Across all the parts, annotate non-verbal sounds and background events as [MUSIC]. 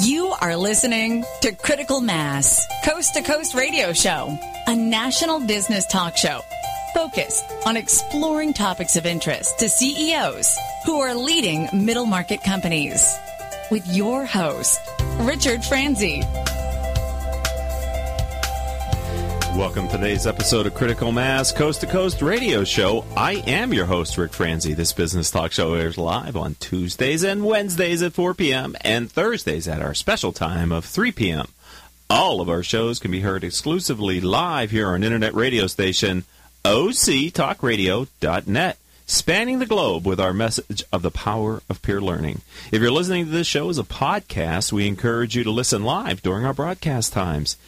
You are listening to Critical Mass, Coast to Coast Radio Show, a national business talk show focused on exploring topics of interest to CEOs who are leading middle market companies. With your host, Richard Franzi. Welcome to today's episode of Critical Mass Coast to Coast Radio Show. I am your host, Rick Franzi. This business talk show airs live on Tuesdays and Wednesdays at 4 p.m. and Thursdays at our special time of 3 p.m. All of our shows can be heard exclusively live here on internet radio station octalkradio.net, spanning the globe with our message of the power of peer learning. If you're listening to this show as a podcast, we encourage you to listen live during our broadcast times.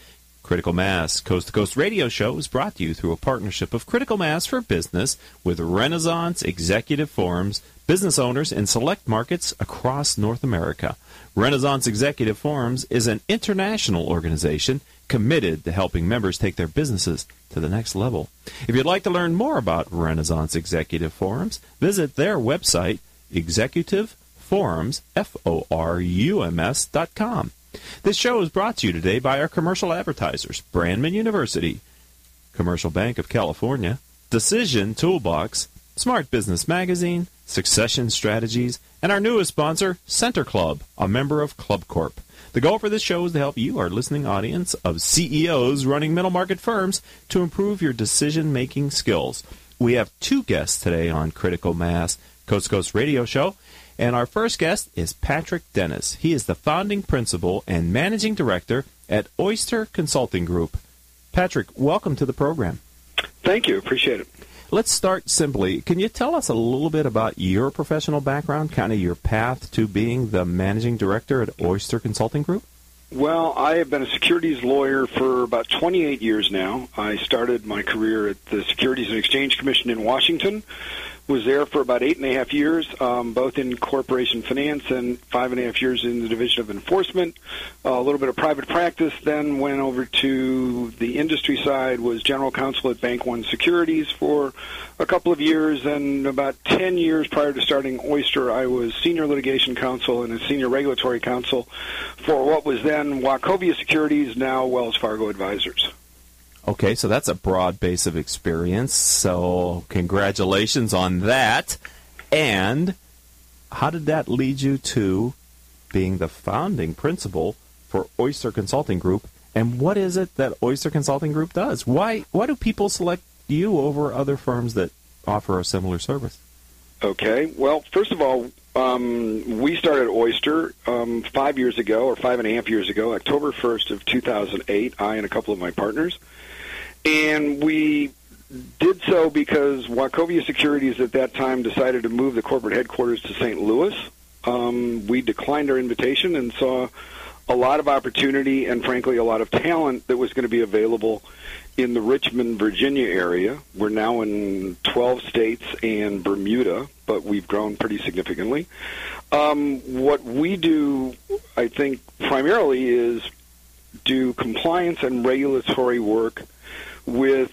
Critical Mass Coast to Coast Radio Show is brought to you through a partnership of Critical Mass for Business with Renaissance Executive Forums, business owners in select markets across North America. Renaissance Executive Forums is an international organization committed to helping members take their businesses to the next level. If you'd like to learn more about Renaissance Executive Forums, visit their website, executiveforums, F-O-R-U-M-S dot com. This show is brought to you today by our commercial advertisers, Brandman University, Commercial Bank of California, Decision Toolbox, Smart Business Magazine, Succession Strategies, and our newest sponsor, Center Club, a member of Club Corp. The goal for this show is to help you, our listening audience of CEOs running middle market firms, to improve your decision making skills. We have two guests today on Critical Mass Coast Coast Radio Show. And our first guest is Patrick Dennis. He is the founding principal and managing director at Oyster Consulting Group. Patrick, welcome to the program. Thank you. Appreciate it. Let's start simply. Can you tell us a little bit about your professional background, kind of your path to being the managing director at Oyster Consulting Group? Well, I have been a securities lawyer for about 28 years now. I started my career at the Securities and Exchange Commission in Washington, was there for about eight and a half years, um, both in corporation finance and five and a half years in the Division of Enforcement. Uh, a little bit of private practice, then went over to the industry side, was general counsel at Bank One Securities for a couple of years, and about 10 years prior to starting Oyster, I was senior litigation counsel and a senior regulatory counsel for what was then Wachovia Securities, now Wells Fargo Advisors. Okay, so that's a broad base of experience. So, congratulations on that. And how did that lead you to being the founding principal for Oyster Consulting Group? And what is it that Oyster Consulting Group does? Why why do people select you over other firms that offer a similar service? Okay. Well, first of all, um, we started Oyster um, five years ago, or five and a half years ago, October 1st of 2008, I and a couple of my partners. And we did so because Wachovia Securities at that time decided to move the corporate headquarters to St. Louis. Um, we declined our invitation and saw a lot of opportunity and, frankly, a lot of talent that was going to be available in the Richmond, Virginia area. We're now in 12 states and Bermuda, but we've grown pretty significantly. Um, what we do, I think, primarily is do compliance and regulatory work with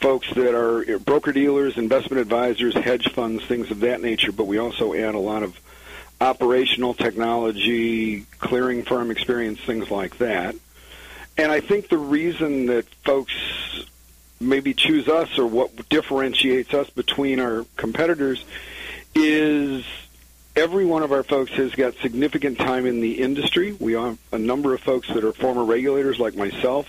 folks that are broker dealers, investment advisors, hedge funds, things of that nature, but we also add a lot of operational technology, clearing firm experience, things like that. And I think the reason that folks maybe choose us or what differentiates us between our competitors is every one of our folks has got significant time in the industry. We have a number of folks that are former regulators like myself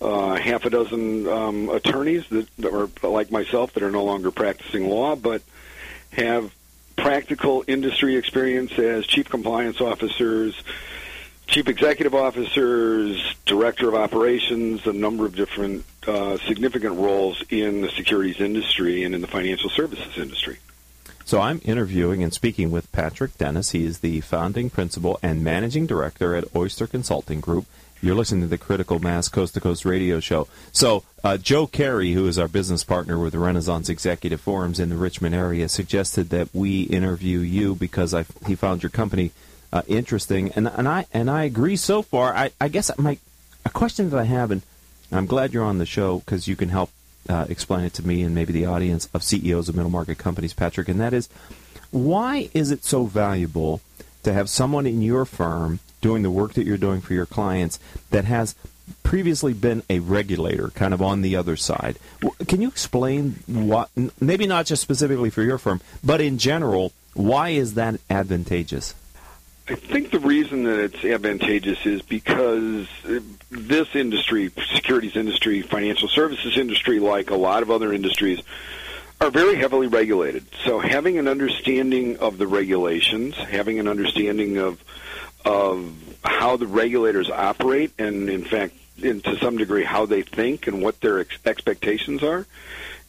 uh, half a dozen um, attorneys that, are like myself that are no longer practicing law, but have practical industry experience as chief compliance officers, chief executive officers, director of operations, a number of different uh, significant roles in the securities industry and in the financial services industry. So I'm interviewing and speaking with Patrick Dennis. He is the founding principal and managing director at Oyster Consulting Group. You're listening to the Critical Mass Coast to Coast radio show. So, uh, Joe Carey, who is our business partner with the Renaissance Executive Forums in the Richmond area, suggested that we interview you because I, he found your company uh, interesting, and and I and I agree so far. I, I guess my a question that I have, and I'm glad you're on the show because you can help uh, explain it to me and maybe the audience of CEOs of middle market companies, Patrick, and that is why is it so valuable to have someone in your firm doing the work that you're doing for your clients that has previously been a regulator, kind of on the other side. Can you explain what, maybe not just specifically for your firm, but in general, why is that advantageous? I think the reason that it's advantageous is because uh, this industry, securities industry, financial services industry, like a lot of other industries, are very heavily regulated. So having an understanding of the regulations, having an understanding of of how the regulators operate, and in fact, to some degree, how they think and what their ex- expectations are,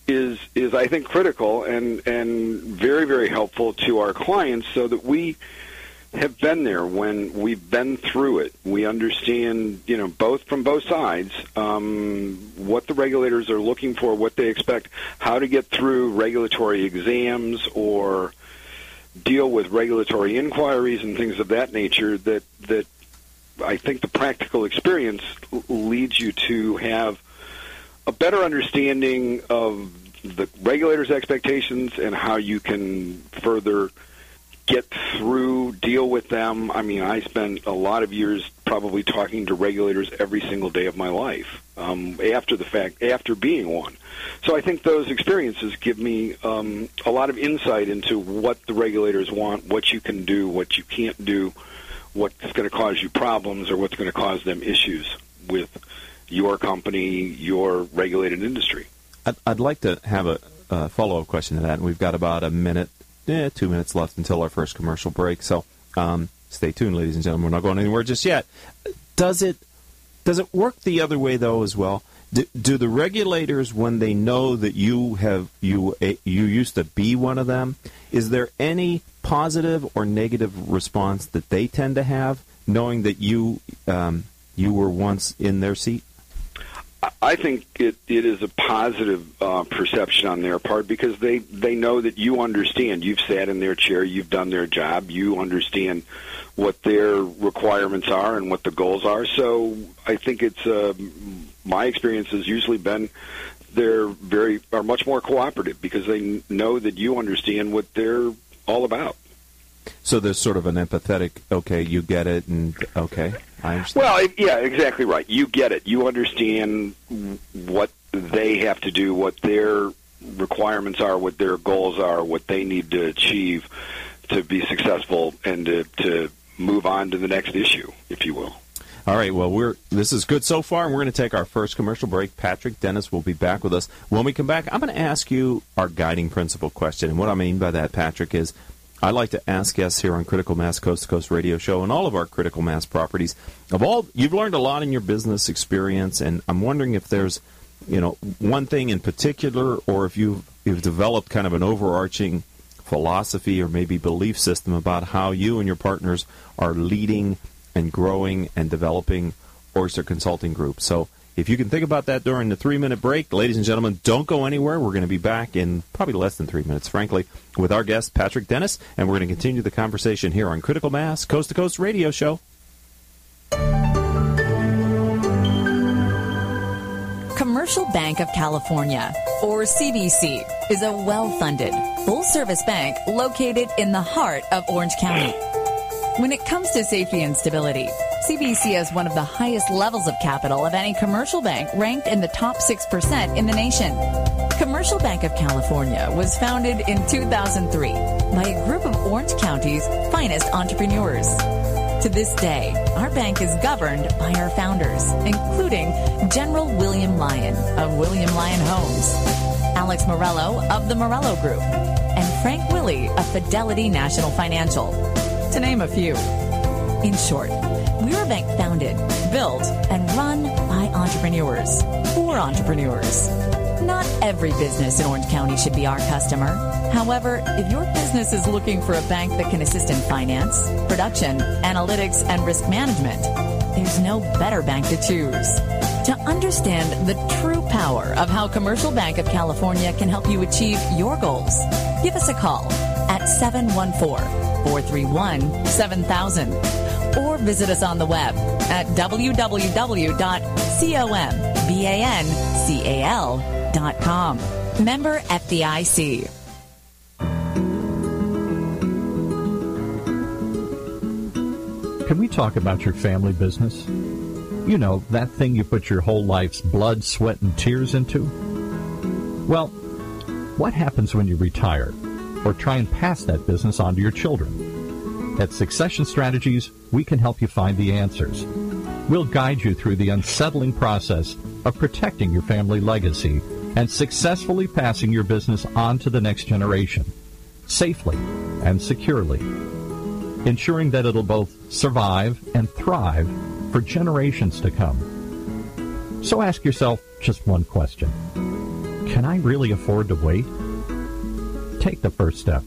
is is I think critical and and very very helpful to our clients, so that we have been there when we've been through it. We understand, you know, both from both sides, um, what the regulators are looking for, what they expect, how to get through regulatory exams or deal with regulatory inquiries and things of that nature. That that I think the practical experience leads you to have a better understanding of the regulators' expectations and how you can further get through, deal with them. I mean, I spent a lot of years probably talking to regulators every single day of my life um, after the fact, after being one. So I think those experiences give me um, a lot of insight into what the regulators want, what you can do, what you can't do, what's going to cause you problems, or what's going to cause them issues with your company, your regulated industry. I'd, I'd like to have a, follow up question to that, and we've got about a minute eh, two minutes left until our first commercial break. So um, stay tuned, ladies and gentlemen. We're not going anywhere just yet. Does it does it work the other way though as well? Do, do the regulators, when they know that you have you eh, you used to be one of them, is there any positive or negative response that they tend to have, knowing that you um, you were once in their seat? I think it, it is a positive uh, perception on their part because they, they know that you understand. You've sat in their chair, you've done their job, you understand what their requirements are and what the goals are. So I think it's uh, my experience has usually been they're very are much more cooperative because they know that you understand what they're all about. So there's sort of an empathetic, okay, you get it, and okay, I understand. Well, yeah, exactly right. You get it. You understand what they have to do, what their requirements are, what their goals are, what they need to achieve to be successful and to, to move on to the next issue, if you will. All right. Well, we're this is good so far, and we're going to take our first commercial break. Patrick Dennis will be back with us when we come back. I'm going to ask you our guiding principle question, and what I mean by that, Patrick, is I like to ask guests here on Critical Mass Coast to Coast Radio Show and all of our Critical Mass properties. Of all, you've learned a lot in your business experience, and I'm wondering if there's, you know, one thing in particular, or if you've you've developed kind of an overarching philosophy or maybe belief system about how you and your partners are leading and growing and developing Oyster Consulting Group. So if you can think about that during the three minute break, ladies and gentlemen, don't go anywhere. We're going to be back in probably less than three minutes, frankly, with our guest, Patrick Dennis, and we're going to continue the conversation here on Critical Mass Coast to Coast Radio Show. Commercial Bank of California, or CBC, is a well funded, full service bank located in the heart of Orange County. When it comes to safety and stability, CBC has one of the highest levels of capital of any commercial bank, ranked in the top 6% in the nation. Commercial Bank of California was founded in 2003 by a group of Orange County's finest entrepreneurs. To this day, our bank is governed by our founders, including General William Lyon of William Lyon Homes, Alex Morello of the Morello Group, and Frank Willey of Fidelity National Financial to name a few. In short, we're a bank founded, built, and run by entrepreneurs for entrepreneurs. Not every business in Orange County should be our customer. However, if your business is looking for a bank that can assist in finance, production, analytics, and risk management, there's no better bank to choose. To understand the true power of how Commercial Bank of California can help you achieve your goals, give us a call at 714 431 7000 or visit us on the web at www.combancal.com. Member FDIC. Can we talk about your family business? You know, that thing you put your whole life's blood, sweat, and tears into? Well, what happens when you retire or try and pass that business on to your children? At Succession Strategies, we can help you find the answers. We'll guide you through the unsettling process of protecting your family legacy and successfully passing your business on to the next generation, safely and securely, ensuring that it'll both survive and thrive for generations to come. So ask yourself just one question. Can I really afford to wait? Take the first step.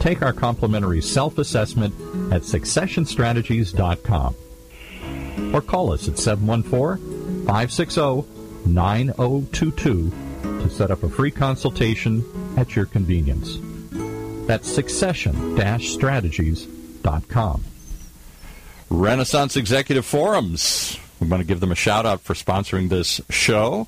Take our complimentary self-assessment at successionstrategies.com or call us at 714-560-9022 to set up a free consultation at your convenience. That's succession-strategies.com. Renaissance Executive Forums. We want to give them a shout out for sponsoring this show.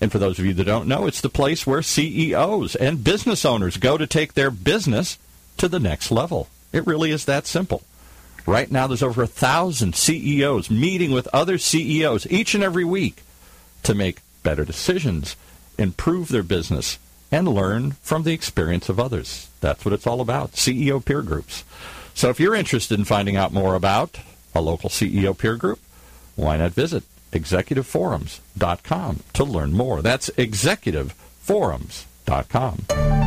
And for those of you that don't know, it's the place where CEOs and business owners go to take their business to the next level. It really is that simple. Right now, there's over a thousand CEOs meeting with other CEOs each and every week to make better decisions, improve their business, and learn from the experience of others. That's what it's all about CEO peer groups. So if you're interested in finding out more about a local CEO peer group, why not visit executiveforums.com to learn more. That's executiveforums.com.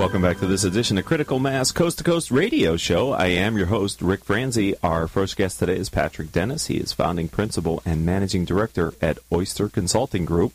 Welcome back to this edition of Critical Mass Coast to Coast Radio Show. I am your host, Rick Franzi. Our first guest today is Patrick Dennis. He is founding principal and managing director at Oyster Consulting Group.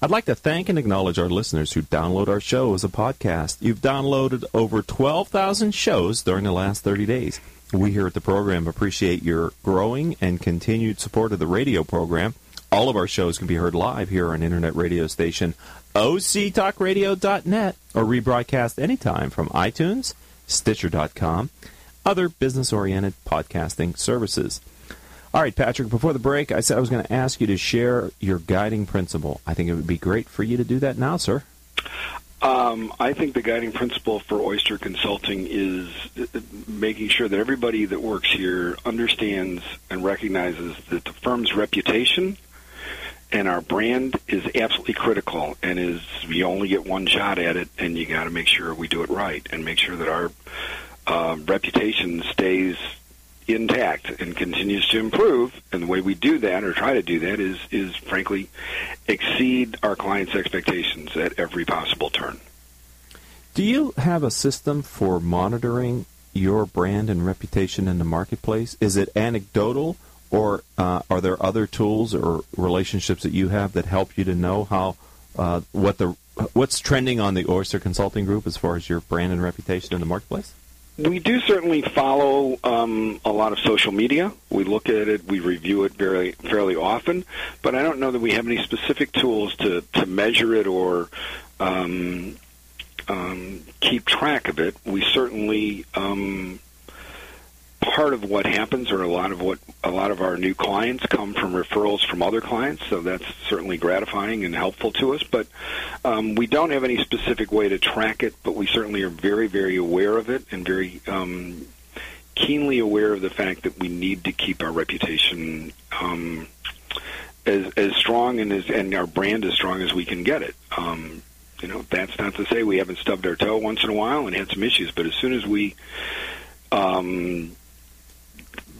I'd like to thank and acknowledge our listeners who download our show as a podcast. You've downloaded over 12,000 shows during the last 30 days. We here at the program appreciate your growing and continued support of the radio program. All of our shows can be heard live here on internet radio station octalkradio.net or rebroadcast anytime from iTunes, Stitcher.com, other business-oriented podcasting services. All right, Patrick, before the break, I said I was going to ask you to share your guiding principle. I think it would be great for you to do that now, sir. Um, I think the guiding principle for Oyster Consulting is making sure that everybody that works here understands and recognizes that the firm's reputation and our brand is absolutely critical and is you only get one shot at it and you got to make sure we do it right and make sure that our uh, reputation stays intact and continues to improve. And the way we do that, or try to do that, is is frankly exceed our clients' expectations at every possible turn. Do you have a system for monitoring your brand and reputation in the marketplace? Is it anecdotal, or uh, are there other tools or relationships that you have that help you to know how uh, what the what's trending on the Oyster Consulting Group as far as your brand and reputation in the marketplace? We do certainly follow um, a lot of social media. We look at it, we review it very fairly often, but I don't know that we have any specific tools to, to measure it or um, um, keep track of it. We certainly um, part of what happens, or a lot of what a lot of our new clients come from referrals from other clients. So that's certainly gratifying and helpful to us. But um, we don't have any specific way to track it. But we certainly are very, very aware of it and very um, keenly aware of the fact that we need to keep our reputation. Um, as, as strong and as and our brand as strong as we can get it. Um, you know, that's not to say we haven't stubbed our toe once in a while and had some issues, but as soon as we um,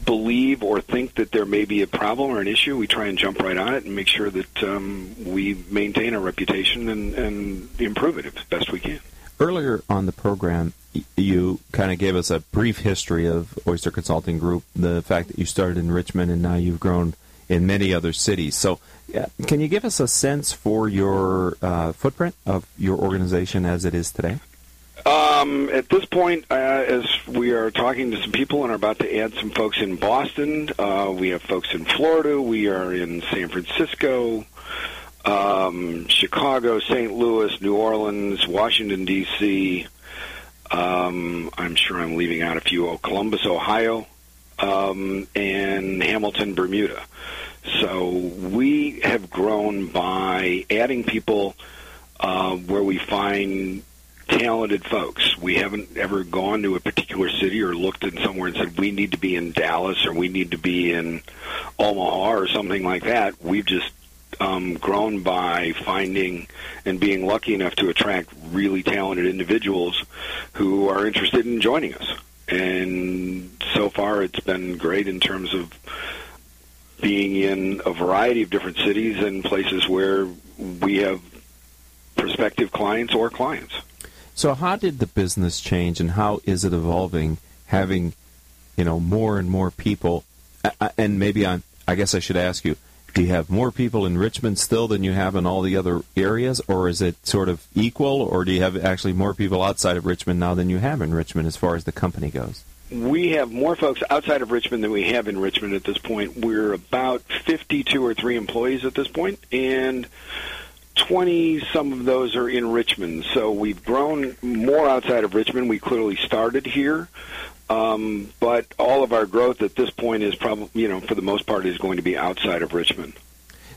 believe or think that there may be a problem or an issue, we try and jump right on it and make sure that um, we maintain our reputation and, and improve it as best we can. Earlier on the program, you kind of gave us a brief history of Oyster Consulting Group, the fact that you started in Richmond and now you've grown in many other cities. So, uh, can you give us a sense for your uh, footprint of your organization as it is today? Um, at this point, uh, as we are talking to some people and are about to add some folks in Boston, uh, we have folks in Florida, we are in San Francisco, um, Chicago, St. Louis, New Orleans, Washington, D.C. Um, I'm sure I'm leaving out a few. Oh, Columbus, Ohio, um, and Hamilton, Bermuda. So we have grown by adding people uh, where we find talented folks. We haven't ever gone to a particular city or looked in somewhere and said we need to be in Dallas or we need to be in Omaha or something like that. We've just um, grown by finding and being lucky enough to attract really talented individuals who are interested in joining us. And so far, it's been great in terms of being in a variety of different cities and places where we have prospective clients or clients. So, how did the business change, and how is it evolving? Having, you know, more and more people, and maybe I, I guess I should ask you: Do you have more people in Richmond still than you have in all the other areas, or is it sort of equal, or do you have actually more people outside of Richmond now than you have in Richmond as far as the company goes? We have more folks outside of Richmond than we have in Richmond at this point. We're about 52 or 3 employees at this point, and 20 some of those are in Richmond. So we've grown more outside of Richmond. We clearly started here. Um, but all of our growth at this point is probably, you know, for the most part, is going to be outside of Richmond.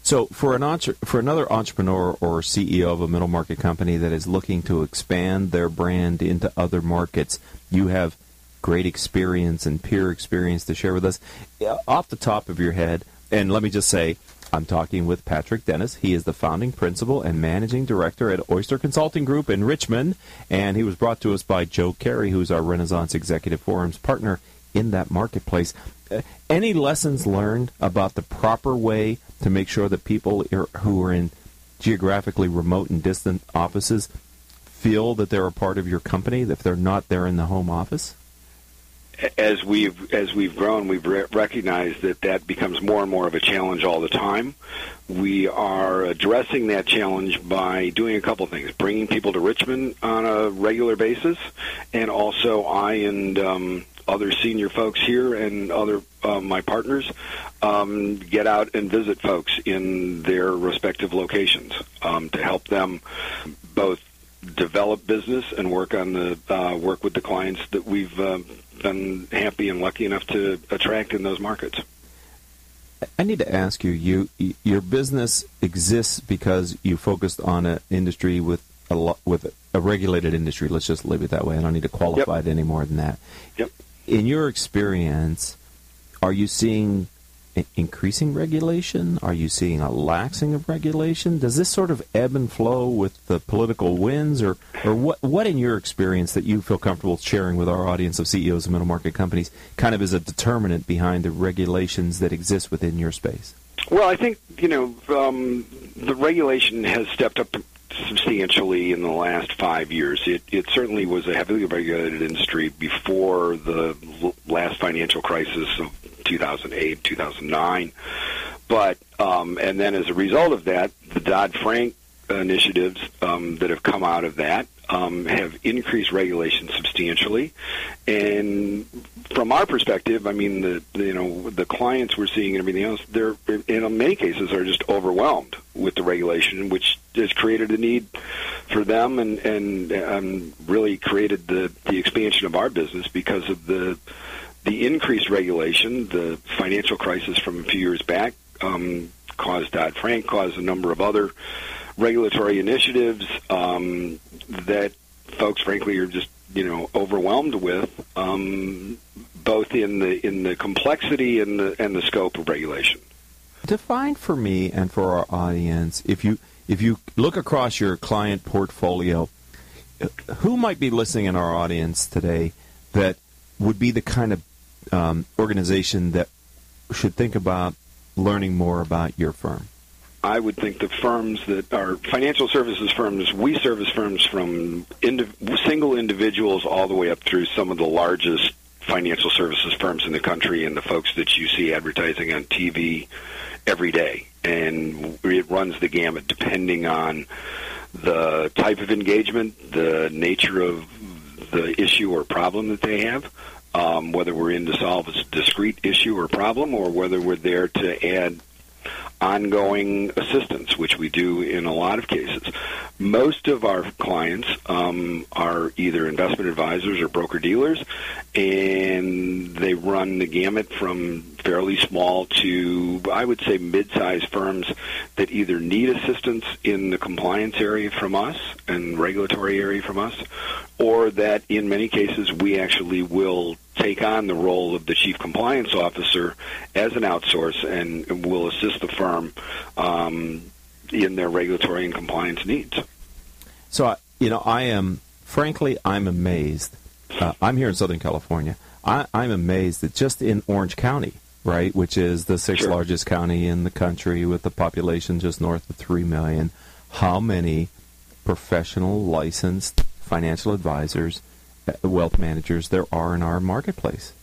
So, for an entre- for another entrepreneur or CEO of a middle market company that is looking to expand their brand into other markets, you have great experience and peer experience to share with us. Off the top of your head, and let me just say, I'm talking with Patrick Dennis. He is the founding principal and managing director at Oyster Consulting Group in Richmond, and he was brought to us by Joe Carey, who's our Renaissance Executive Forums partner in that marketplace. Uh, any lessons learned about the proper way to make sure that people who are in geographically remote and distant offices feel that they're a part of your company if they're not there in the home office? As we've as we've grown, we've re- recognized that that becomes more and more of a challenge all the time. We are addressing that challenge by doing a couple things: bringing people to Richmond on a regular basis, and also I and um, other senior folks here and other uh, my partners um, get out and visit folks in their respective locations um, to help them both develop business and work on the uh, work with the clients that we've uh, been happy and lucky enough to attract in those markets. I need to ask you, you your business exists because you focused on an industry with a lo- with a regulated industry. Let's just leave it that way. I don't need to qualify yep. it any more than that. Yep. In your experience, are you seeing increasing regulation? Are you seeing a laxing of regulation? Does this sort of ebb and flow with the political winds, or, or what, what in your experience that you feel comfortable sharing with our audience of CEOs of middle market companies kind of is a determinant behind the regulations that exist within your space? Well, I think, you know, um, the regulation has stepped up substantially in the last five years. It, it certainly was a heavily regulated industry before the last financial crisis of 2008, 2009. But um, and then as a result of that, the Dodd Frank initiatives um, that have come out of that um, have increased regulation substantially. And from our perspective, I mean, the, the, you know the clients we're seeing and everything else, they're in many cases are just overwhelmed with the regulation, which has created a need for them and and um, really created the the expansion of our business because of the the increased regulation, the financial crisis from a few years back, um, caused Dodd Frank, caused a number of other regulatory initiatives um, that folks, frankly, are just you know overwhelmed with, um, both in the in the complexity and the and the scope of regulation. Define for me and for our audience, if you if you look across your client portfolio, who might be listening in our audience today that would be the kind of um, organization that should think about learning more about your firm? I would think the firms that are financial services firms, we service firms from single individuals all the way up through some of the largest financial services firms in the country and the folks that you see advertising on TV every day. And it runs the gamut depending on the type of engagement, the nature of the issue or problem that they have um, whether we're in to solve a discrete issue or problem or whether we're there to add ongoing assistance, which we do in a lot of cases. Most of our clients um, are either investment advisors or broker dealers, and they run the gamut from fairly small to, I would say, mid-sized firms that either need assistance in the compliance area from us and regulatory area from us, or that in many cases we actually will take on the role of the chief compliance officer as an outsource and will assist the firm um, in their regulatory and compliance needs. So, you know, I am, frankly, I'm amazed. Uh, I'm here in Southern California. I, I'm amazed that just in Orange County, right, which is the sixth Sure. largest county in the country with a population just north of 3 million, how many professional licensed financial advisors, uh, wealth managers there are in our marketplace.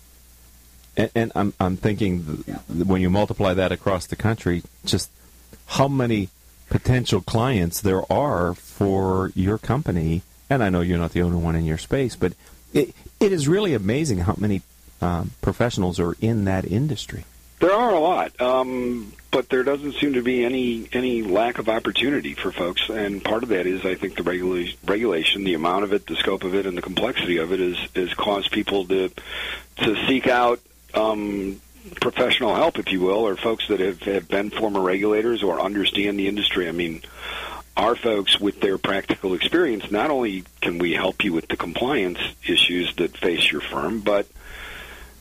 And, and I'm, I'm thinking th- when you multiply that across the country, just how many potential clients there are for your company. And I know you're not the only one in your space, but it, it is really amazing how many um, professionals are in that industry. There are a lot, um, but there doesn't seem to be any any lack of opportunity for folks, and part of that is, I think, the regula- regulation, the amount of it, the scope of it, and the complexity of it is is caused people to to seek out um, professional help, if you will, or folks that have, have been former regulators or understand the industry. I mean, our folks with their practical experience, not only can we help you with the compliance issues that face your firm, but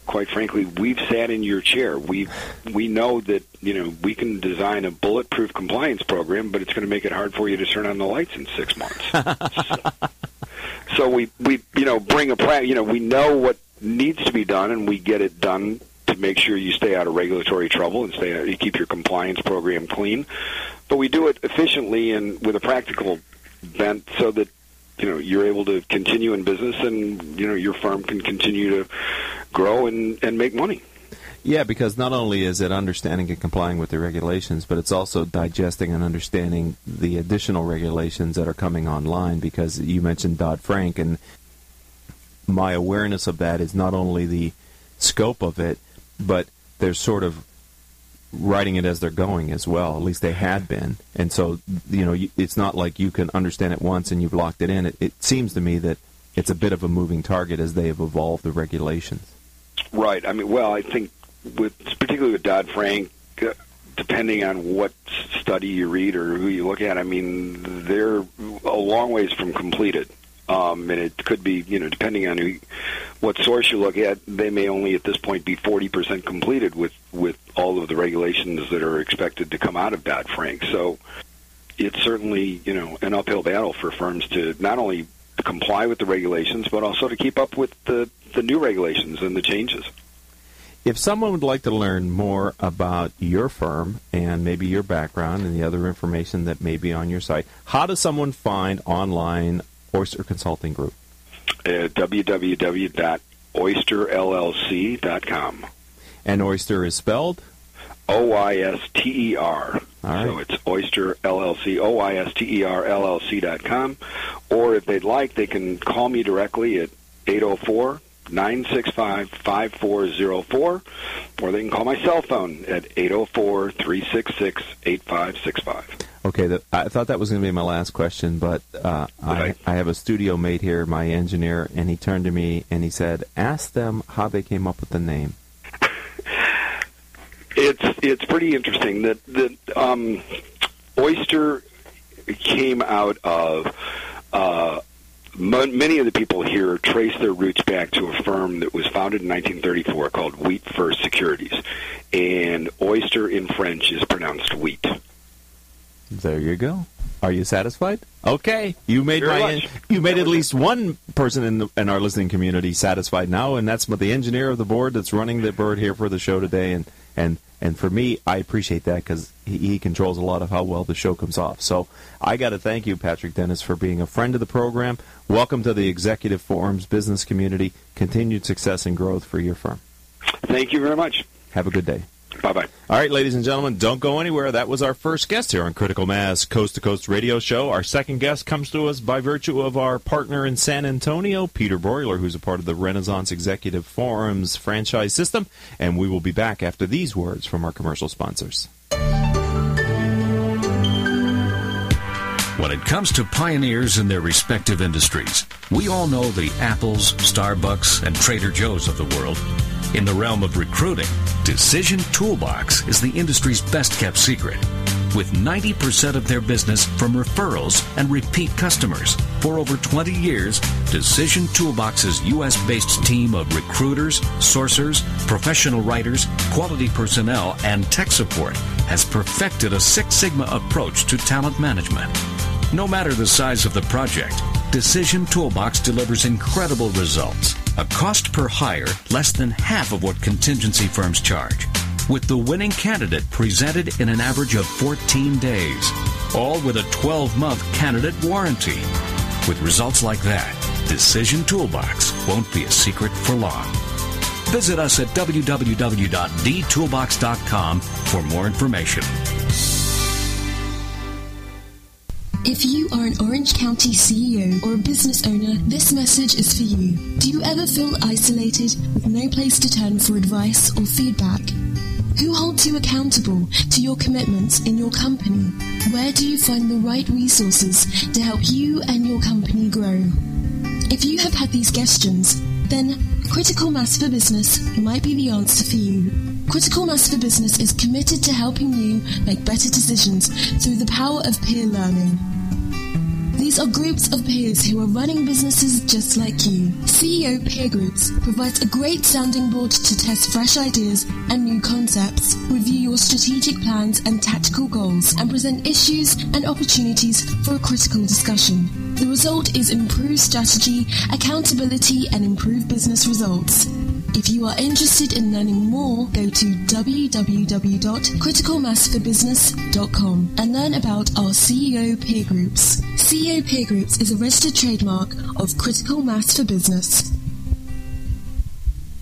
quite frankly, we've sat in your chair. We we know that you know we can design a bulletproof compliance program, but it's going to make it hard for you to turn on the lights in six months. [LAUGHS] so, so we we you know bring a plan. You know we know what needs to be done, and we get it done to make sure you stay out of regulatory trouble and stay you keep your compliance program clean. But we do it efficiently and with a practical bent, so that you know you're able to continue in business and you know your firm can continue to grow and and make money. Yeah, because not only is it understanding and complying with the regulations, but it's also digesting and understanding the additional regulations that are coming online. Because you mentioned Dodd Frank, and my awareness of that is not only the scope of it, but they're sort of writing it as they're going as well. At least they had been, and so you know, it's not like you can understand it once and you've locked it in. It, it seems to me that it's a bit of a moving target as they have evolved the regulations. Right. I mean, well, I think with particularly with Dodd Frank, uh, depending on what study you read or who you look at, I mean, they're a long ways from completed. Um, and it could be, you know, depending on who, what source you look at, they may only at this point be 40% completed with, with all of the regulations that are expected to come out of Dodd Frank. So it's certainly, you know, an uphill battle for firms to not only comply with the regulations, but also to keep up with the, the new regulations and the changes. If someone would like to learn more about your firm and maybe your background and the other information that may be on your site, how does someone find online Oyster Consulting Group? at www.oysterllc.com. And Oyster is spelled? O Y S T E R. Right. So it's Oyster LLC, O Y S T E R LLC dot com. Or if they'd like, they can call me directly at 804 965 5404. Or they can call my cell phone at 804 366 8565. Okay, the, I thought that was going to be my last question, but uh, I, I have a studio mate here, my engineer, and he turned to me and he said, "Ask them how they came up with the name." It's it's pretty interesting that that um, oyster came out of uh, many of the people here trace their roots back to a firm that was founded in 1934 called Wheat First Securities, and oyster in French is pronounced wheat. There you go. Are you satisfied? Okay, you made Very my much. you made at least one person in the, in our listening community satisfied now, and that's the engineer of the board that's running the board here for the show today. And and and for me, I appreciate that because he, he controls a lot of how well the show comes off. So I got to thank you, Patrick Dennis, for being a friend of the program. Welcome to the Executive Forums business community. Continued success and growth for your firm. Thank you very much. Have a good day. Bye bye. All right, ladies and gentlemen, don't go anywhere. That was our first guest here on Critical Mass Coast to Coast Radio Show. Our second guest comes to us by virtue of our partner in San Antonio, Peter Broiler, who's a part of the Renaissance Executive Forums franchise system. And we will be back after these words from our commercial sponsors. When it comes to pioneers in their respective industries, we all know the Apples, Starbucks, and Trader Joe's of the world. In the realm of recruiting, Decision Toolbox is the industry's best kept secret. With 90% of their business from referrals and repeat customers. For over 20 years, Decision Toolbox's U.S. based team of recruiters, sourcers, professional writers, quality personnel, and tech support has perfected a Six Sigma approach to talent management. No matter the size of the project, Decision Toolbox delivers incredible results. A cost per hire less than half of what contingency firms charge. With the winning candidate presented in an average of 14 days. All with a 12 month candidate warranty. With results like that, Decision Toolbox won't be a secret for long. Visit us at www.dtoolbox.com for more information. If you are an Orange County CEO or a business owner, this message is for you. Do you ever feel isolated with no place to turn for advice or feedback? Who holds you accountable to your commitments in your company? Where do you find the right resources to help you and your company grow? If you have had these questions, then Critical Mass for Business might be the answer for you. Critical Mass for Business is committed to helping you make better decisions through the power of peer learning. These are groups of peers who are running businesses just like you. CEO Peer Groups provides a great sounding board to test fresh ideas and new concepts, review your strategic plans and tactical goals, and present issues and opportunities for a critical discussion. The result is improved strategy, accountability, and improved business results. If you are interested in learning more, go to www.criticalmassforbusiness.com and learn about our CEO peer groups. CEO peer groups is a registered trademark of Critical Mass for Business.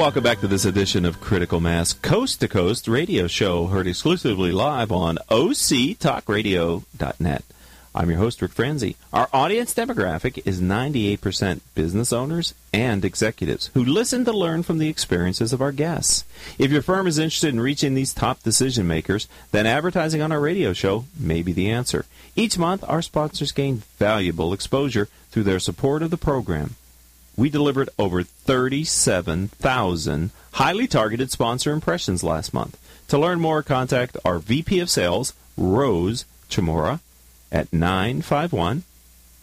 Welcome back to this edition of Critical Mass Coast to Coast radio show, heard exclusively live on OCTalkRadio.net. I'm your host, Rick Franzi. Our audience demographic is 98% business owners and executives who listen to learn from the experiences of our guests. If your firm is interested in reaching these top decision makers, then advertising on our radio show may be the answer. Each month, our sponsors gain valuable exposure through their support of the program. We delivered over 37,000 highly targeted sponsor impressions last month. To learn more, contact our VP of Sales, Rose Chamora, at 951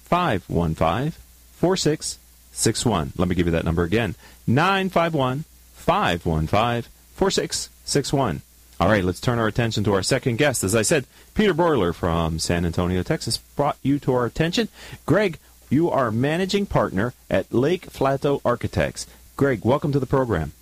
515 4661. Let me give you that number again 951 515 4661. All right, let's turn our attention to our second guest. As I said, Peter Broiler from San Antonio, Texas, brought you to our attention. Greg, you are managing partner at Lake Flato Architects. Greg, welcome to the program.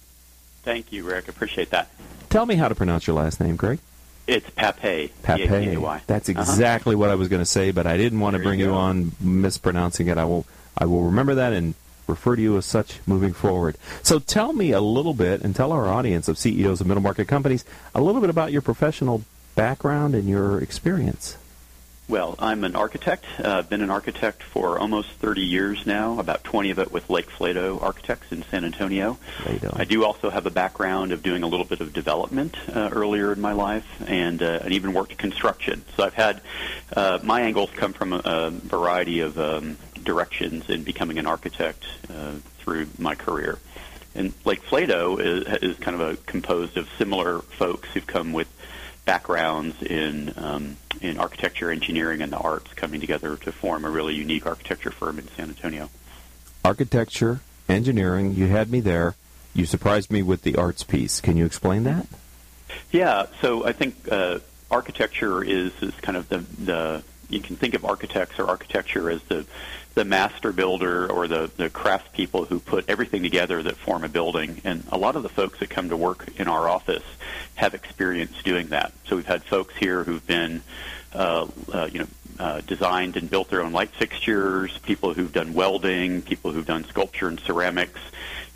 Thank you, Rick. Appreciate that. Tell me how to pronounce your last name, Greg. It's Papay. Papay. P-A-P-A-Y. That's Uh-huh. exactly what I was going to say, but I didn't want to bring you you on mispronouncing it. I will I will remember that and refer to you as such moving forward. So tell me a little bit and tell our audience of CEOs of middle market companies a little bit about your professional background and your experience. Well, I'm an architect. Uh, I've been an architect for almost 30 years now, about 20 of it with Lake Flato Architects in San Antonio. I do also have a background of doing a little bit of development uh, earlier in my life and, uh, and even worked construction. So I've had, uh, my angles come from a, a variety of um, directions in becoming an architect uh, through my career. And Lake Flato is, is kind of a composed of similar folks who've come with backgrounds in um, in architecture, engineering, and the arts coming together to form a really unique architecture firm in San Antonio. Architecture, engineering, you had me there. You surprised me with the arts piece. Can you explain that? Yeah, so I think uh, architecture is, is kind of the, the you can think of architects or architecture as the the master builder or the the craftspeople who put everything together that form a building. And a lot of the folks that come to work in our office have experience doing that. So we've had folks here who've been uh, uh, you know uh, designed and built their own light fixtures, people who've done welding, people who've done sculpture and ceramics,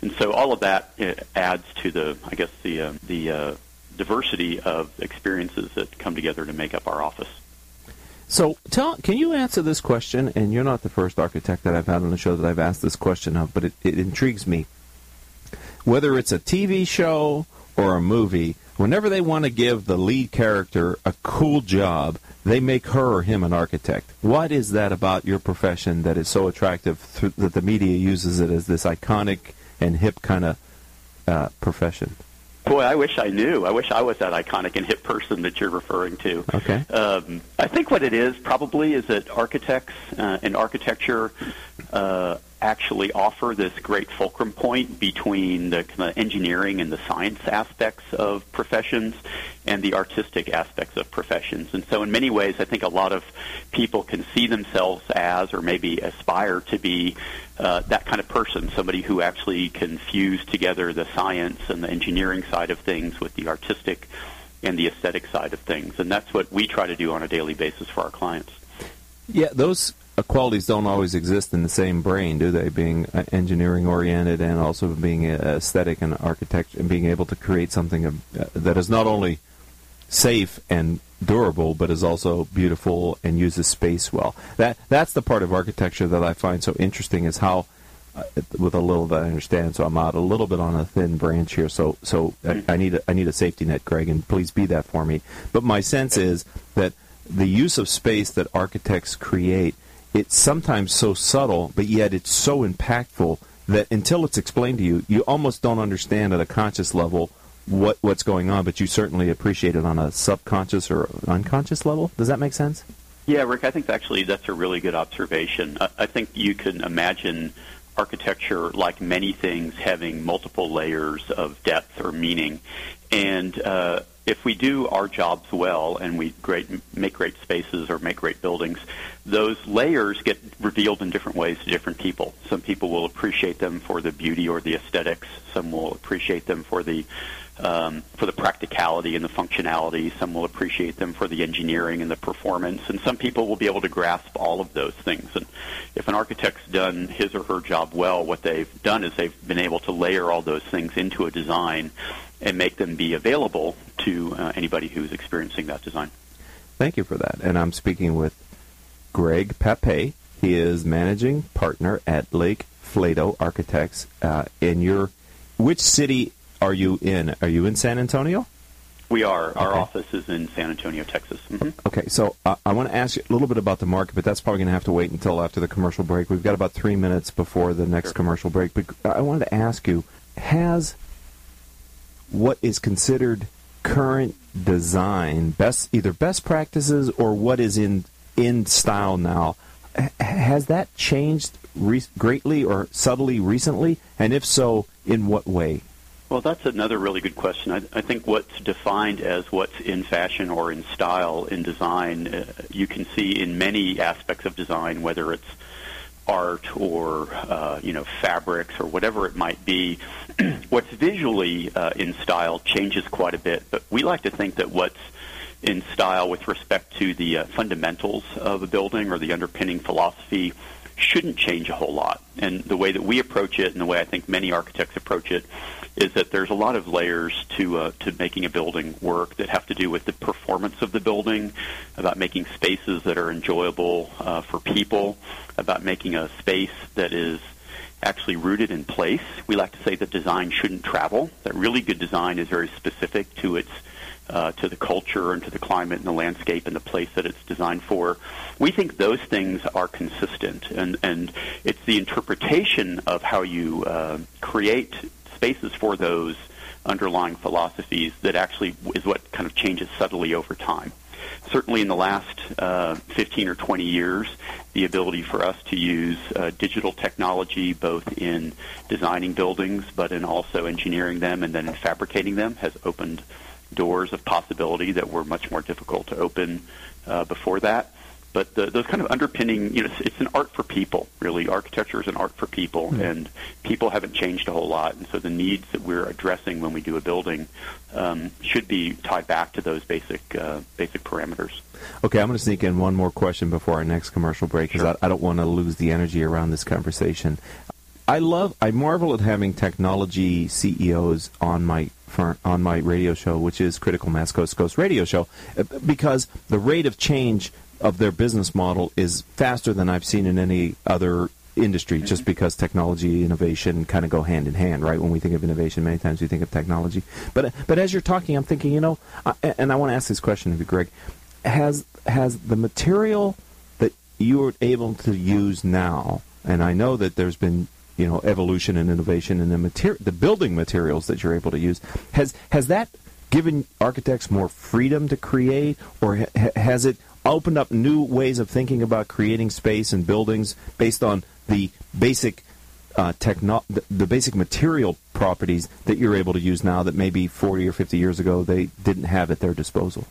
and so all of that uh, adds to the, I guess, the uh, the uh, diversity of experiences that come together to make up our office. So, tell, can you answer this question? And you're not the first architect that I've had on the show that I've asked this question of, but it, it intrigues me. Whether it's a TV show or a movie, whenever they want to give the lead character a cool job, they make her or him an architect. What is that about your profession that is so attractive th- that the media uses it as this iconic and hip kind of uh, profession? Boy, I wish I knew. I wish I was that iconic and hip person that you're referring to. Okay. Um, I think what it is probably is that architects uh, and architecture uh, actually offer this great fulcrum point between the kind of engineering and the science aspects of professions and the artistic aspects of professions. And so in many ways, I think a lot of people can see themselves as or maybe aspire to be uh, that kind of person, somebody who actually can fuse together the science and the engineering side of things with the artistic and the aesthetic side of things. And that's what we try to do on a daily basis for our clients. Yeah, those qualities don't always exist in the same brain, do they? Being uh, engineering oriented and also being uh, aesthetic and architecture and being able to create something uh, that is not only safe and durable, but is also beautiful and uses space well. That that's the part of architecture that I find so interesting is how. Uh, with a little that I understand, so I'm out a little bit on a thin branch here. So, so I, I need a, I need a safety net, Greg, and please be that for me. But my sense is that the use of space that architects create it's sometimes so subtle, but yet it's so impactful that until it's explained to you, you almost don't understand at a conscious level what what's going on, but you certainly appreciate it on a subconscious or unconscious level. Does that make sense? Yeah, Rick, I think actually that's a really good observation. I, I think you can imagine architecture, like many things, having multiple layers of depth or meaning. And uh, if we do our jobs well and we great, make great spaces or make great buildings, those layers get revealed in different ways to different people. Some people will appreciate them for the beauty or the aesthetics. Some will appreciate them for the um, for the practicality and the functionality. Some will appreciate them for the engineering and the performance. And some people will be able to grasp all of those things. And if an architect's done his or her job well, what they've done is they've been able to layer all those things into a design and make them be available to uh, anybody who's experiencing that design. Thank you for that. And I'm speaking with Greg Papay. He is managing partner at Lake Flato Architects. Uh, in your, which city are you in? Are you in San Antonio? We are. Our okay. office is in San Antonio, Texas. Mm-hmm. Okay, so uh, I want to ask you a little bit about the market, but that's probably going to have to wait until after the commercial break. We've got about three minutes before the next sure. commercial break. But I wanted to ask you: Has what is considered current design best, either best practices or what is in in style now? Has that changed re- greatly or subtly recently? And if so, in what way? Well, that's another really good question. I, I think what's defined as what's in fashion or in style in design, uh, you can see in many aspects of design, whether it's art or uh, you know fabrics or whatever it might be. [CLEARS THROAT] what's visually uh, in style changes quite a bit, but we like to think that what's in style with respect to the uh, fundamentals of a building or the underpinning philosophy shouldn't change a whole lot. And the way that we approach it, and the way I think many architects approach it, is that there's a lot of layers to uh, to making a building work that have to do with the performance of the building, about making spaces that are enjoyable uh, for people, about making a space that is actually rooted in place. We like to say that design shouldn't travel. That really good design is very specific to its uh, to the culture and to the climate and the landscape and the place that it's designed for. We think those things are consistent, and and it's the interpretation of how you uh, create spaces for those underlying philosophies that actually is what kind of changes subtly over time. Certainly in the last uh, 15 or 20 years, the ability for us to use uh, digital technology both in designing buildings but in also engineering them and then in fabricating them has opened doors of possibility that were much more difficult to open uh, before that. but the, those kind of underpinning, you know, it's, it's, an art for people. Really, architecture is an art for people, mm-hmm. and people haven't changed a whole lot, and so the needs that we're addressing when we do a building um, should be tied back to those basic uh, basic parameters. Okay, I'm going to sneak in one more question before our next commercial break because sure. I, I don't want to lose the energy around this conversation. I love, I marvel at having technology CEOs on my on my radio show, which is Critical Mass Coast Coast Radio Show, uh, because the rate of change of their business model is faster than I've seen in any other industry mm-hmm. just because technology innovation kind of go hand in hand right? When we think of innovation many times we think of technology. But but as you're talking i'm thinking you know uh, and i want to ask this question of you greg. Has has the material that you're able to use now and i know that there's been you know evolution and innovation in the material the building materials that you're able to use has has that given architects more freedom to create or ha- has it opened up new ways of thinking about creating space and buildings based on the basic uh, techno- the, the, basic material properties that you're able to use now that maybe 40 or 50 years ago they didn't have at their disposal.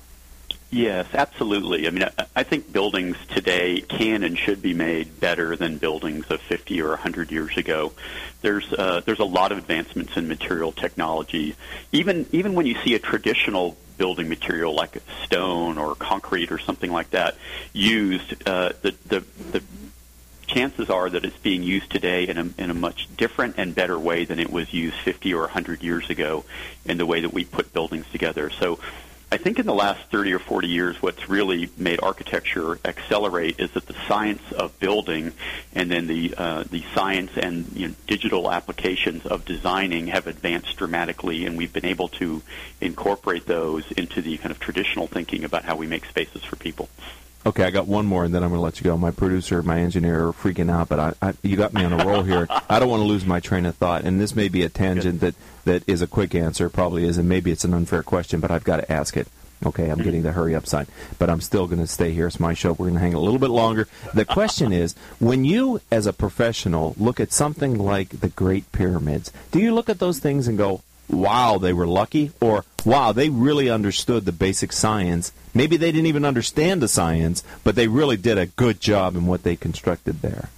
Yes, absolutely. I mean, I, I think buildings today can and should be made better than buildings of 50 or 100 years ago. There's uh, there's a lot of advancements in material technology. Even even when you see a traditional building material like stone or concrete or something like that used, uh, the, the, the chances are that it's being used today in a, in a much different and better way than it was used 50 or 100 years ago in the way that we put buildings together. So I think in the last 30 or 40 years, what's really made architecture accelerate is that the science of building and then the uh, the science and you know, digital applications of designing have advanced dramatically, and we've been able to incorporate those into the kind of traditional thinking about how we make spaces for people. Okay, I got one more, and then I'm going to let you go. My producer, my engineer are freaking out, but I, I, you got me on a roll here. [LAUGHS] I don't want to lose my train of thought, and this may be a tangent that, that is a quick answer, probably is, and maybe it's an unfair question, but I've got to ask it. Okay, I'm mm-hmm. getting the hurry up sign, but I'm still going to stay here. It's my show. We're going to hang a little bit longer. The question is, when you, as a professional, look at something like the Great Pyramids, do you look at those things and go, wow, they were lucky, or wow, they really understood the basic science. Maybe they didn't even understand the science, but they really did a good job in what they constructed there.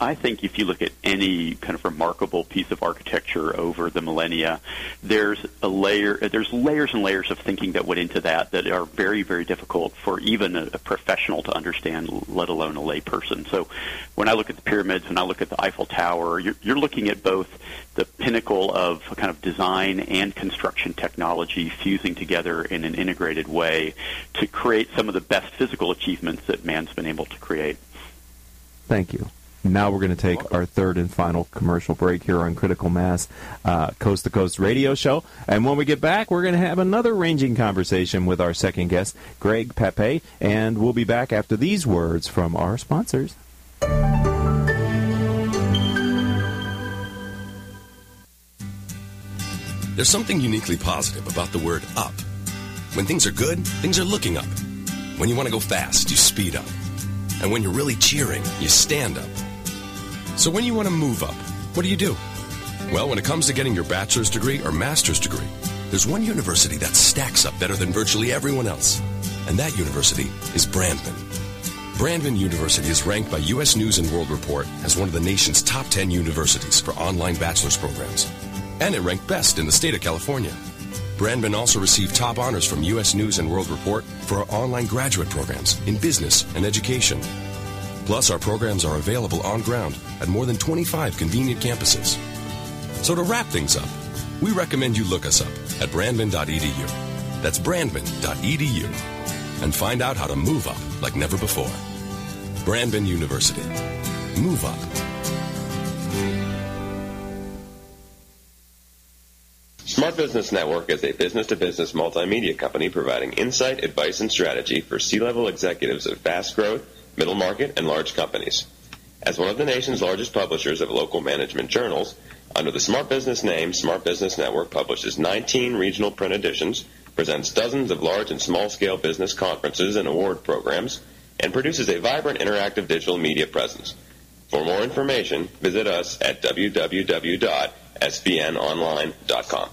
I think if you look at any kind of remarkable piece of architecture over the millennia, there's a layer, there's layers and layers of thinking that went into that that are very, very difficult for even a, a professional to understand, let alone a layperson. So, when I look at the pyramids, when I look at the Eiffel Tower, you're, you're looking at both the pinnacle of kind of design and construction technology fusing together in an integrated way to create some of the best physical achievements that man's been able to create. Thank you. Now we're going to take our third and final commercial break here on Critical Mass uh, Coast to Coast Radio Show. And when we get back, we're going to have another ranging conversation with our second guest, Greg Papay. And we'll be back after these words from our sponsors. There's something uniquely positive about the word up. When things are good, things are looking up. When you want to go fast, you speed up. And when you're really cheering, you stand up. So when you want to move up, what do you do? Well, when it comes to getting your bachelor's degree or master's degree, there's one university that stacks up better than virtually everyone else. And that university is Brandman. Brandman University is ranked by U.S. News and World Report as one of the nation's top 10 universities for online bachelor's programs. And it ranked best in the state of California. Brandman also received top honors from U.S. News and World Report for our online graduate programs in business and education. Plus, our programs are available on ground at more than 25 convenient campuses. So to wrap things up, we recommend you look us up at brandman.edu. That's brandman.edu. And find out how to move up like never before. Brandman University. Move up. Smart Business Network is a business to business multimedia company providing insight, advice, and strategy for C level executives of fast growth middle market, and large companies. As one of the nation's largest publishers of local management journals, under the Smart Business name, Smart Business Network publishes 19 regional print editions, presents dozens of large and small scale business conferences and award programs, and produces a vibrant interactive digital media presence. For more information, visit us at www.sbnonline.com.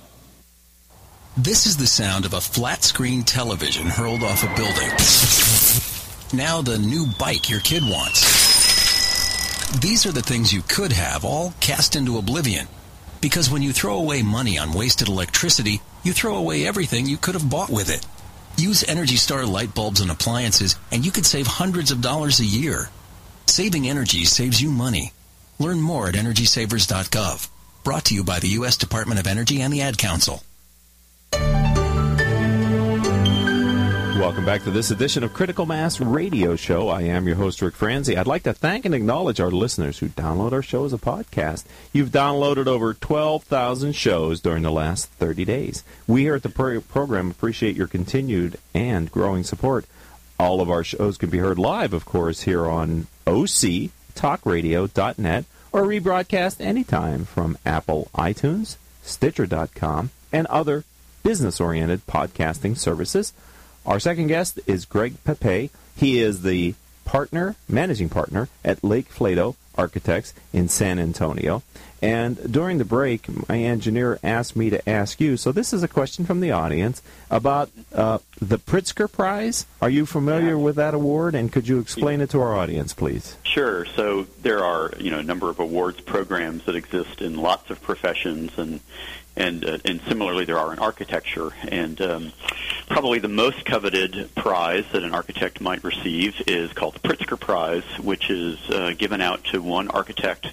This is the sound of a flat screen television hurled off a building. Now the new bike your kid wants. These are the things you could have all cast into oblivion. Because when you throw away money on wasted electricity, you throw away everything you could have bought with it. Use Energy Star light bulbs and appliances, and you could save hundreds of dollars a year. Saving energy saves you money. Learn more at EnergySavers.gov. Brought to you by the U.S. Department of Energy and the Ad Council. Welcome back to this edition of Critical Mass Radio Show. I am your host, Rick Franzi. I'd like to thank and acknowledge our listeners who download our show as a podcast. You've downloaded over 12,000 shows during the last 30 days. We here at the pro- program appreciate your continued and growing support. All of our shows can be heard live, of course, here on octalkradio.net or rebroadcast anytime from Apple iTunes, Stitcher.com, and other business oriented podcasting services. Our second guest is Greg Papay. He is the partner, managing partner at Lake Flato Architects in San Antonio. And during the break, my engineer asked me to ask you. So this is a question from the audience about uh, the Pritzker Prize. Are you familiar with that award? And could you explain it to our audience, please? Sure. So there are you know a number of awards programs that exist in lots of professions, and and uh, and similarly there are in architecture. And um, probably the most coveted prize that an architect might receive is called the Pritzker Prize, which is uh, given out to one architect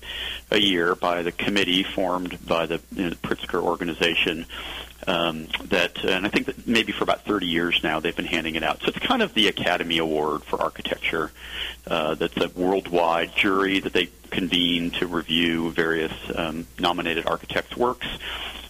a year by the committee formed by the, you know, the Pritzker organization. Um, that, and I think that maybe for about 30 years now they've been handing it out. So it's kind of the Academy Award for architecture. Uh, that's a worldwide jury that they convene to review various um, nominated architects' works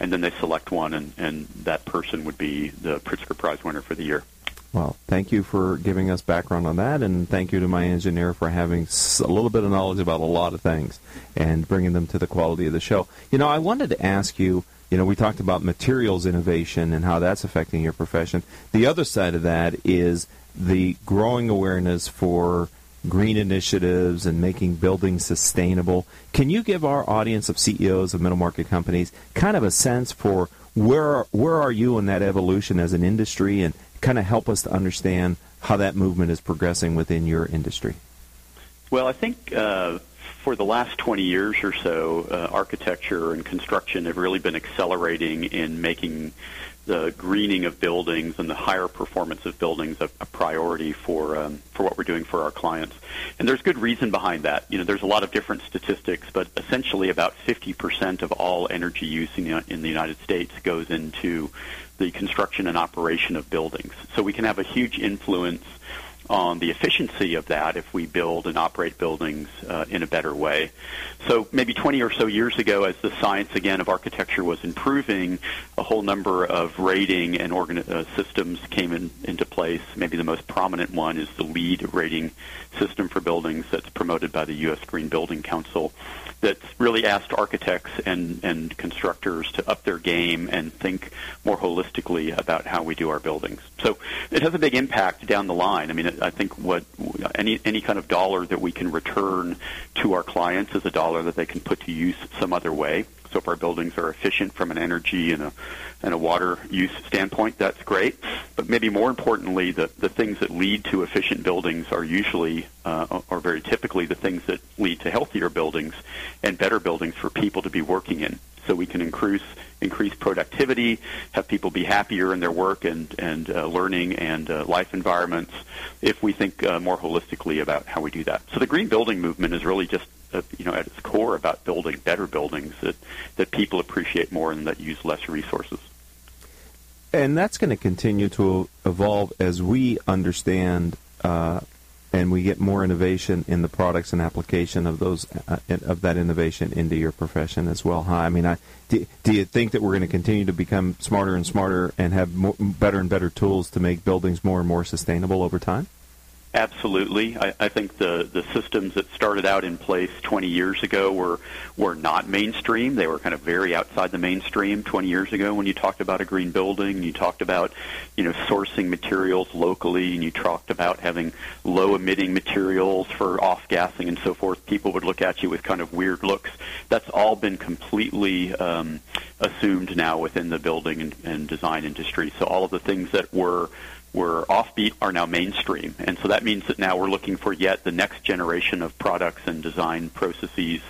and then they select one, and, and that person would be the Pritzker Prize winner for the year. Well, thank you for giving us background on that, and thank you to my engineer for having a little bit of knowledge about a lot of things and bringing them to the quality of the show. You know, I wanted to ask you. You know, we talked about materials innovation and how that's affecting your profession. The other side of that is the growing awareness for green initiatives and making buildings sustainable. Can you give our audience of CEOs of middle market companies kind of a sense for where where are you in that evolution as an industry and kind of help us to understand how that movement is progressing within your industry? Well, I think uh, for the last 20 years or so, uh, architecture and construction have really been accelerating in making the greening of buildings and the higher performance of buildings a, a priority for um, for what we're doing for our clients. And there's good reason behind that. You know, there's a lot of different statistics, but essentially about 50% of all energy use in the, in the United States goes into the construction and operation of buildings. So we can have a huge influence on the efficiency of that if we build and operate buildings uh, in a better way. So maybe 20 or so years ago, as the science again of architecture was improving, a whole number of rating and organ- uh, systems came in, into place. Maybe the most prominent one is the LEED rating system for buildings that's promoted by the U.S. Green Building Council that's really asked architects and, and constructors to up their game and think more holistically about how we do our buildings. So it has a big impact down the line. I mean, I think what any any kind of dollar that we can return to our clients is a dollar that they can put to use some other way. So if our buildings are efficient from an energy and a and a water use standpoint, that's great. But maybe more importantly, the, the things that lead to efficient buildings are usually, uh, or very typically, the things that lead to healthier buildings and better buildings for people to be working in. So we can increase increase productivity, have people be happier in their work and and uh, learning and uh, life environments. If we think uh, more holistically about how we do that, so the green building movement is really just uh, you know at its core about building better buildings that that people appreciate more and that use less resources and that's going to continue to evolve as we understand uh, and we get more innovation in the products and application of those uh, of that innovation into your profession as well. Huh? I mean, I, do, do you think that we're going to continue to become smarter and smarter and have more, better and better tools to make buildings more and more sustainable over time? Absolutely. I, I think the, the systems that started out in place 20 years ago were, were not mainstream. They were kind of very outside the mainstream 20 years ago when you talked about a green building, you talked about, you know, sourcing materials locally, and you talked about having low emitting materials for off gassing and so forth. People would look at you with kind of weird looks. That's all been completely um, assumed now within the building and, and design industry. So all of the things that were were offbeat are now mainstream. And so that means that now we're looking for yet the next generation of products and design processes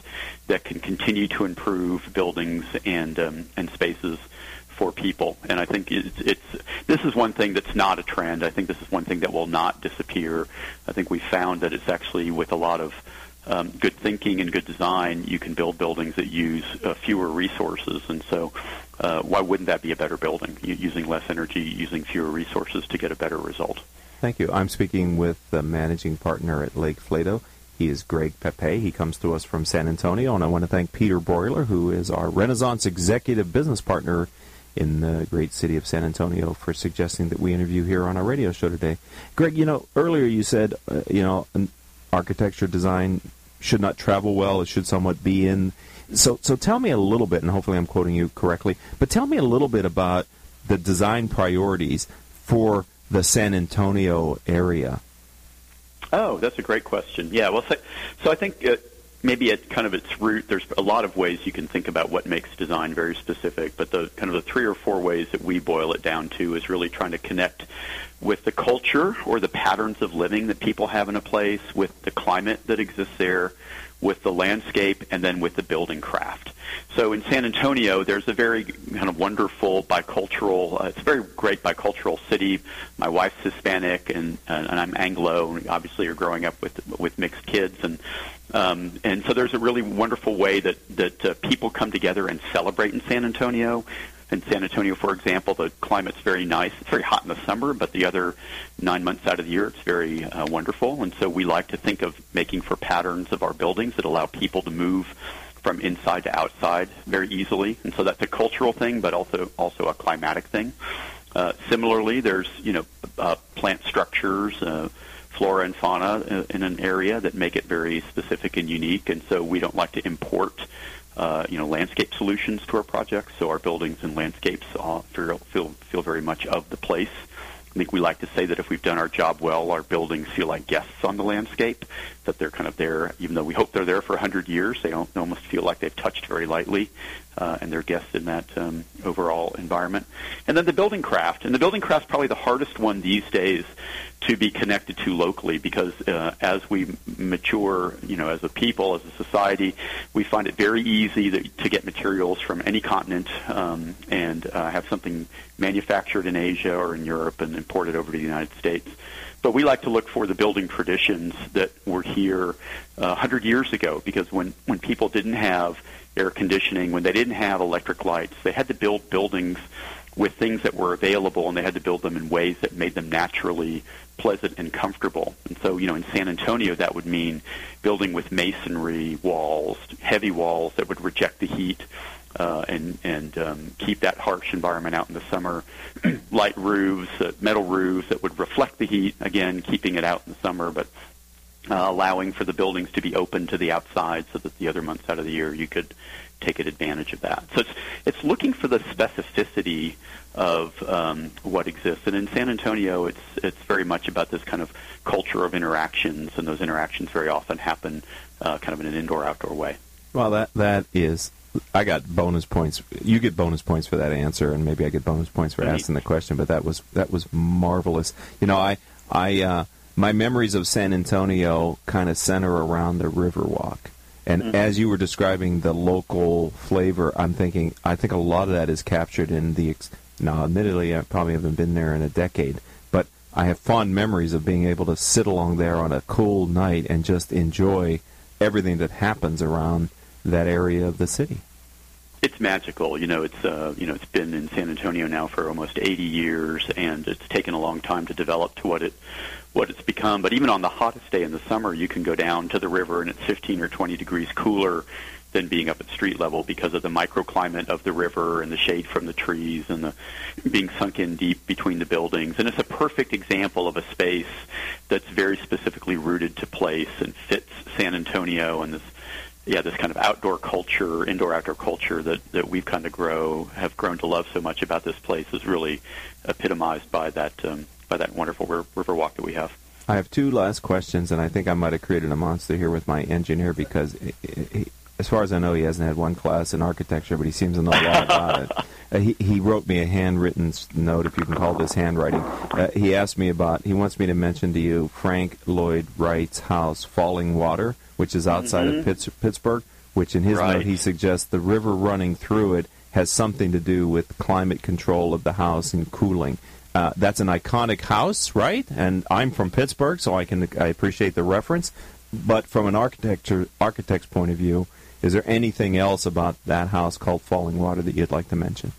that can continue to improve buildings and um, and spaces for people. And I think it's, it's this is one thing that's not a trend. I think this is one thing that will not disappear. I think we found that it's actually with a lot of um, good thinking and good design, you can build buildings that use uh, fewer resources. And so, uh, why wouldn't that be a better building? using less energy, using fewer resources to get a better result. Thank you. I'm speaking with the managing partner at Lake Flato. He is Greg Papay. He comes to us from San Antonio, and I want to thank Peter Broiler, who is our Renaissance executive business partner in the great city of San Antonio, for suggesting that we interview here on our radio show today. Greg, you know, earlier you said, uh, you know, architecture design should not travel well; it should somewhat be in. So, so tell me a little bit, and hopefully I'm quoting you correctly. But tell me a little bit about the design priorities for the San Antonio area. Oh, that's a great question. Yeah, well, so, so I think uh, maybe at kind of its root, there's a lot of ways you can think about what makes design very specific, but the kind of the three or four ways that we boil it down to is really trying to connect with the culture or the patterns of living that people have in a place, with the climate that exists there, with the landscape, and then with the building craft. So in San Antonio, there's a very kind of wonderful bicultural. Uh, it's a very great bicultural city. My wife's Hispanic, and and I'm Anglo. And obviously, you're growing up with with mixed kids, and um, and so there's a really wonderful way that that uh, people come together and celebrate in San Antonio. In San Antonio, for example, the climate's very nice. It's very hot in the summer, but the other nine months out of the year, it's very uh, wonderful. And so we like to think of making for patterns of our buildings that allow people to move from inside to outside very easily. And so that's a cultural thing, but also also a climatic thing. Uh, similarly, there's you know uh, plant structures. Uh, flora and fauna in an area that make it very specific and unique. And so we don't like to import, uh, you know, landscape solutions to our projects. So our buildings and landscapes uh, feel, feel feel very much of the place. I think we like to say that if we've done our job well, our buildings feel like guests on the landscape, that they're kind of there, even though we hope they're there for 100 years, they don't almost feel like they've touched very lightly, uh, and they're guests in that um, overall environment. And then the building craft, and the building craft's probably the hardest one these days to be connected to locally because uh, as we mature, you know, as a people, as a society, we find it very easy that, to get materials from any continent um, and uh, have something manufactured in Asia or in Europe and imported over to the United States. But we like to look for the building traditions that were here uh, 100 years ago because when, when people didn't have air conditioning, when they didn't have electric lights, they had to build buildings with things that were available and they had to build them in ways that made them naturally pleasant and comfortable. And so, you know, in San Antonio, that would mean building with masonry walls, heavy walls that would reject the heat uh, and and um, keep that harsh environment out in the summer. [CLEARS THROAT] Light roofs, uh, metal roofs that would reflect the heat. Again, keeping it out in the summer, but uh, allowing for the buildings to be open to the outside, so that the other months out of the year you could take advantage of that. So it's it's looking for the specificity of um, what exists. And in San Antonio, it's it's very much about this kind of culture of interactions, and those interactions very often happen uh, kind of in an indoor-outdoor way. Well, that that is. I got bonus points. You get bonus points for that answer, and maybe I get bonus points for asking the question. But that was that was marvelous. You know, I I uh, my memories of San Antonio kind of center around the Riverwalk. And mm-hmm. as you were describing the local flavor, I'm thinking I think a lot of that is captured in the now, admittedly, I probably haven't been there in a decade, but I have fond memories of being able to sit along there on a cool night and just enjoy everything that happens around that area of the city. It's magical. You know, it's uh, you know, it's been in San Antonio now for almost 80 years, and it's taken a long time to develop to what it what it's become. But even on the hottest day in the summer, you can go down to the river, and it's 15 or 20 degrees cooler than being up at street level because of the microclimate of the river and the shade from the trees and the being sunk in deep between the buildings. And it's a perfect example of a space that's very specifically rooted to place and fits San Antonio and this yeah, this kind of outdoor culture, indoor outdoor culture that, that we've kind of grow have grown to love so much about this place is really epitomized by that um, by that wonderful river walk that we have. I have two last questions, and I think I might have created a monster here with my engineer because as far as I know, he hasn't had one class in architecture, but he seems to know a lot about it. Uh, he, he wrote me a handwritten note, if you can call this handwriting. Uh, he asked me about, he wants me to mention to you Frank Lloyd Wright's house, Fallingwater, which is outside Mhm. of Pitts, Pittsburgh, which in his Right. note he suggests the river running through it has something to do with climate control of the house and cooling. Uh, that's an iconic house, right? And I'm from Pittsburgh, so I can I appreciate the reference. But from an architecture architect's point of view, is there anything else about that house called Fallingwater that you'd like to mention?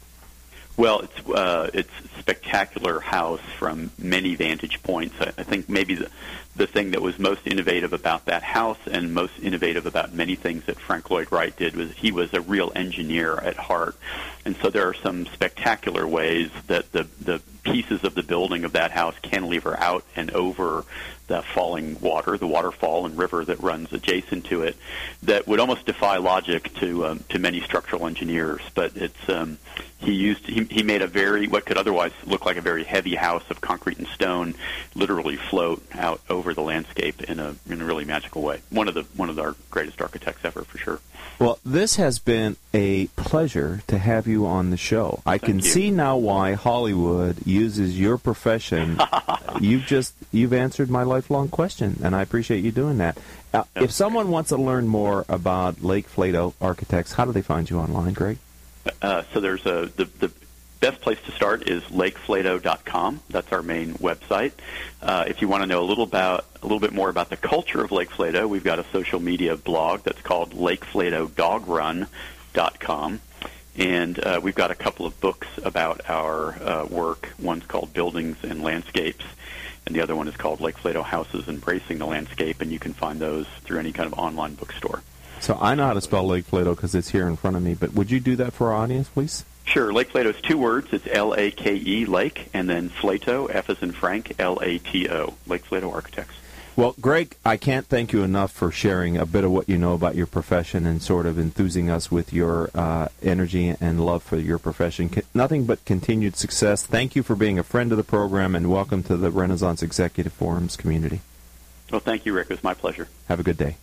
Well, it's uh, it's a spectacular house from many vantage points. I, I think maybe the the thing that was most innovative about that house and most innovative about many things that Frank Lloyd Wright did was he was a real engineer at heart. And so there are some spectacular ways that the the pieces of the building of that house cantilever out and over the falling water, the waterfall and river that runs adjacent to it, that would almost defy logic to um, to many structural engineers. But it's um, he used he, he made a very what could otherwise look like a very heavy house of concrete and stone literally float out over the landscape in a in a really magical way. One of the one of our greatest architects ever for sure. Well, this has been a pleasure to have you on the show. I can you. see now why Hollywood uses your profession. [LAUGHS] you've just you've answered my lifelong question, and I appreciate you doing that. Uh, if someone wants to learn more about Lake Flato Architects, how do they find you online, Greg? Uh, so there's a the, the best place to start is lakeflato.com. That's our main website. Uh, if you want to know a little about a little bit more about the culture of Lake Flato, we've got a social media blog that's called lakeflatodogrun.com. And uh, we've got a couple of books about our uh, work. One's called Buildings and Landscapes, and the other one is called Lake Flato Houses Embracing the Landscape, and you can find those through any kind of online bookstore. So I know how to spell Lake Flato because it's here in front of me. But would you do that for our audience, please? Sure. Lake Flato is two words. It's L A K E Lake, and then Flato, F as in Frank, L A T O. Lake Flato Architects. Well, Greg, I can't thank you enough for sharing a bit of what you know about your profession and sort of enthusing us with your uh, energy and love for your profession. C- nothing but continued success. Thank you for being a friend of the program and welcome to the Renaissance Executive Forums community. Well, thank you, Rick. It was my pleasure. Have a good day.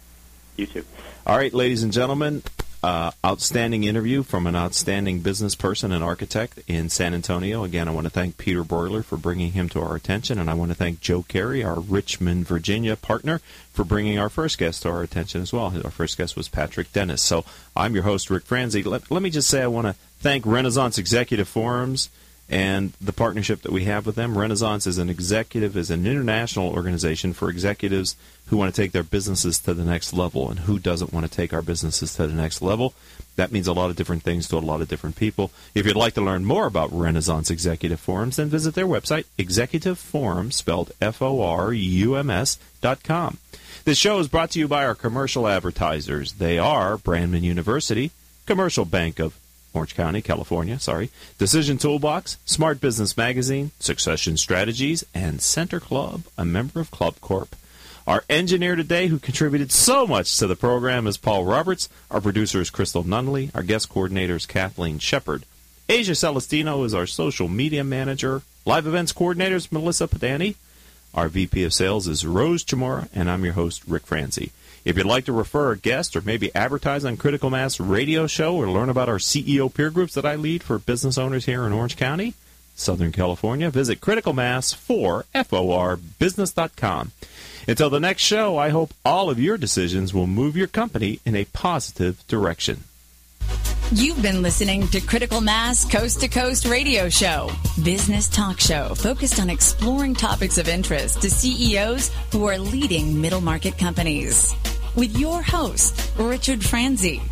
You too. All right, ladies and gentlemen, uh, outstanding interview from an outstanding business person and architect in San Antonio. Again, I want to thank Peter Broiler for bringing him to our attention, and I want to thank Joe Carey, our Richmond, Virginia partner, for bringing our first guest to our attention as well. Our first guest was Patrick Dennis. So I'm your host, Rick Franzi. Let, let me just say I want to thank Renaissance Executive Forums and the partnership that we have with them. Renaissance is an executive, is an international organization for executives who want to take their businesses to the next level. And who doesn't want to take our businesses to the next level? That means a lot of different things to a lot of different people. If you'd like to learn more about Renaissance Executive Forums, then visit their website, Executive Forums, spelled F-O-R-U-M-S dot com. This show is brought to you by our commercial advertisers. They are Brandman University, Commercial Bank of Orange County, California, sorry, Decision Toolbox, Smart Business Magazine, Succession Strategies, and Center Club, a member of Club Corp. Our engineer today, who contributed so much to the program, is Paul Roberts. Our producer is Crystal Nunley. Our guest coordinator is Kathleen Shepard. Asia Celestino is our social media manager. Live events coordinator is Melissa Padani. Our VP of Sales is Rose Chamora, and I'm your host, Rick Franzi. If you'd like to refer a guest or maybe advertise on Critical Mass radio show or learn about our CEO peer groups that I lead for business owners here in Orange County, Southern California, visit Critical Mass for FORbusiness.com. Until the next show, I hope all of your decisions will move your company in a positive direction. You've been listening to Critical Mass Coast to Coast Radio Show, business talk show focused on exploring topics of interest to CEOs who are leading middle market companies. With your host, Richard Franzi.